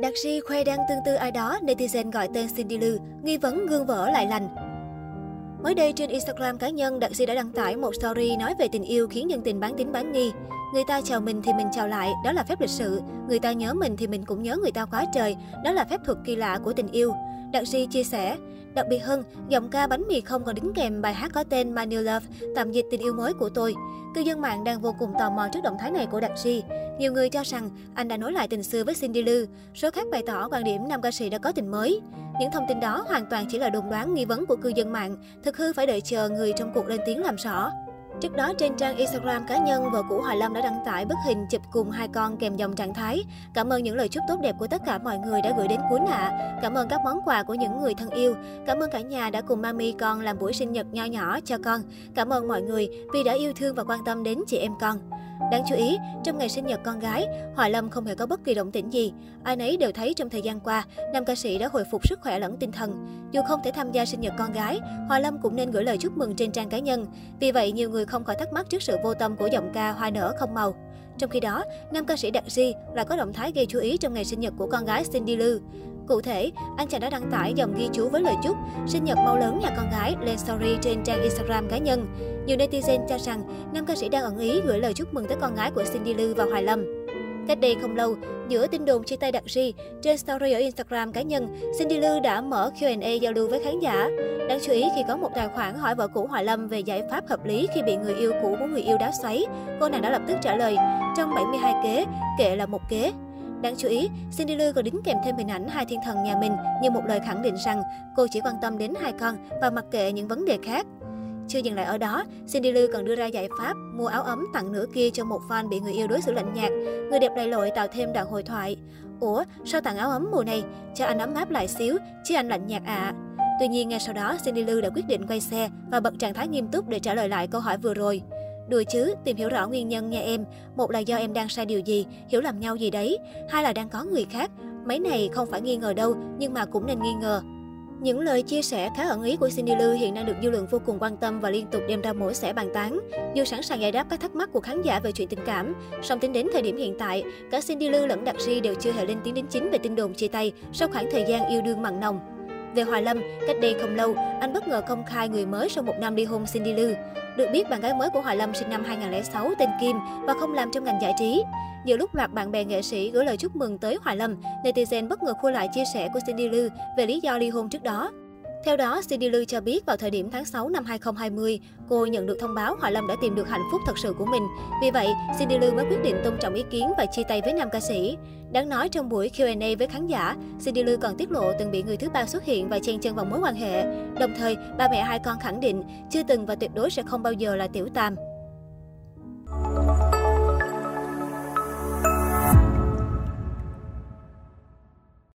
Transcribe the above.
Đạt Si khoe đang tương tư ai đó, netizen gọi tên Cindy Lư, nghi vấn gương vỡ lại lành. Mới đây trên Instagram cá nhân, Đạt Si đã đăng tải một story nói về tình yêu khiến nhân tình bán tín bán nghi. Người ta chào mình thì mình chào lại, đó là phép lịch sự. Người ta nhớ mình thì mình cũng nhớ người ta quá trời, đó là phép thuật kỳ lạ của tình yêu. Đạt Si chia sẻ, đặc biệt hơn, giọng ca bánh mì không còn đính kèm bài hát có tên My New Love, tạm dịch tình yêu mới của tôi. Cư dân mạng đang vô cùng tò mò trước động thái này của Đạt Si. Nhiều người cho rằng anh đã nối lại tình xưa với Cindy Lou, số khác bày tỏ quan điểm nam ca sĩ đã có tình mới. Những thông tin đó hoàn toàn chỉ là đồn đoán nghi vấn của cư dân mạng, thực hư phải đợi chờ người trong cuộc lên tiếng làm rõ. Trước đó trên trang Instagram cá nhân, vợ cũ Hoài Lâm đã đăng tải bức hình chụp cùng hai con kèm dòng trạng thái. Cảm ơn những lời chúc tốt đẹp của tất cả mọi người đã gửi đến cuốn ạ. Cảm ơn các món quà của những người thân yêu. Cảm ơn cả nhà đã cùng mami con làm buổi sinh nhật nho nhỏ cho con. Cảm ơn mọi người vì đã yêu thương và quan tâm đến chị em con. Đáng chú ý, trong ngày sinh nhật con gái, Hoài Lâm không hề có bất kỳ động tĩnh gì. Ai nấy đều thấy trong thời gian qua, nam ca sĩ đã hồi phục sức khỏe lẫn tinh thần. Dù không thể tham gia sinh nhật con gái, Hoài Lâm cũng nên gửi lời chúc mừng trên trang cá nhân. Vì vậy, nhiều người không khỏi thắc mắc trước sự vô tâm của giọng ca hoa nở không màu. Trong khi đó, nam ca sĩ Đạt Di lại có động thái gây chú ý trong ngày sinh nhật của con gái Cindy Lou. Cụ thể, anh chàng đã đăng tải dòng ghi chú với lời chúc sinh nhật mau lớn nhà con gái lên story trên trang Instagram cá nhân. Nhiều netizen cho rằng nam ca sĩ đang ẩn ý gửi lời chúc mừng tới con gái của Cindy Lư và Hoài Lâm. Cách đây không lâu, giữa tin đồn chia tay đặc Ri, trên story ở Instagram cá nhân, Cindy Lư đã mở Q&A giao lưu với khán giả. Đáng chú ý khi có một tài khoản hỏi vợ cũ Hoài Lâm về giải pháp hợp lý khi bị người yêu cũ của người yêu đá xoáy, cô nàng đã lập tức trả lời, trong 72 kế, kệ là một kế. Đáng chú ý, Cindy Lou còn đính kèm thêm hình ảnh hai thiên thần nhà mình như một lời khẳng định rằng cô chỉ quan tâm đến hai con và mặc kệ những vấn đề khác. Chưa dừng lại ở đó, Cindy Lou còn đưa ra giải pháp mua áo ấm tặng nửa kia cho một fan bị người yêu đối xử lạnh nhạt. Người đẹp đầy lội tạo thêm đoạn hội thoại. Ủa, sao tặng áo ấm mùa này? Cho anh ấm áp lại xíu, chứ anh lạnh nhạt ạ. À. Tuy nhiên, ngay sau đó, Cindy Lou đã quyết định quay xe và bật trạng thái nghiêm túc để trả lời lại câu hỏi vừa rồi. Đùa chứ, tìm hiểu rõ nguyên nhân nha em. Một là do em đang sai điều gì, hiểu lầm nhau gì đấy. Hai là đang có người khác. Mấy này không phải nghi ngờ đâu, nhưng mà cũng nên nghi ngờ. Những lời chia sẻ khá ẩn ý của Cindy Lư hiện đang được dư luận vô cùng quan tâm và liên tục đem ra mỗi sẻ bàn tán. Dù sẵn sàng giải đáp các thắc mắc của khán giả về chuyện tình cảm, song tính đến thời điểm hiện tại, cả Cindy Lư lẫn đặc Ri đều chưa hề lên tiếng đến chính về tin đồn chia tay sau khoảng thời gian yêu đương mặn nồng. Về Hoài Lâm, cách đây không lâu, anh bất ngờ công khai người mới sau một năm ly hôn Cindy lư. Được biết, bạn gái mới của Hoài Lâm sinh năm 2006 tên Kim và không làm trong ngành giải trí. Giữa lúc loạt bạn bè nghệ sĩ gửi lời chúc mừng tới Hoài Lâm, netizen bất ngờ khua lại chia sẻ của Cindy Lư về lý do ly hôn trước đó. Theo đó, Cindy Lư cho biết vào thời điểm tháng 6 năm 2020, cô nhận được thông báo Hòa Lâm đã tìm được hạnh phúc thật sự của mình. Vì vậy, Cindy Lư mới quyết định tôn trọng ý kiến và chia tay với nam ca sĩ. Đáng nói trong buổi Q&A với khán giả, Cindy Lư còn tiết lộ từng bị người thứ ba xuất hiện và chen chân vào mối quan hệ. Đồng thời, ba mẹ hai con khẳng định chưa từng và tuyệt đối sẽ không bao giờ là tiểu tam.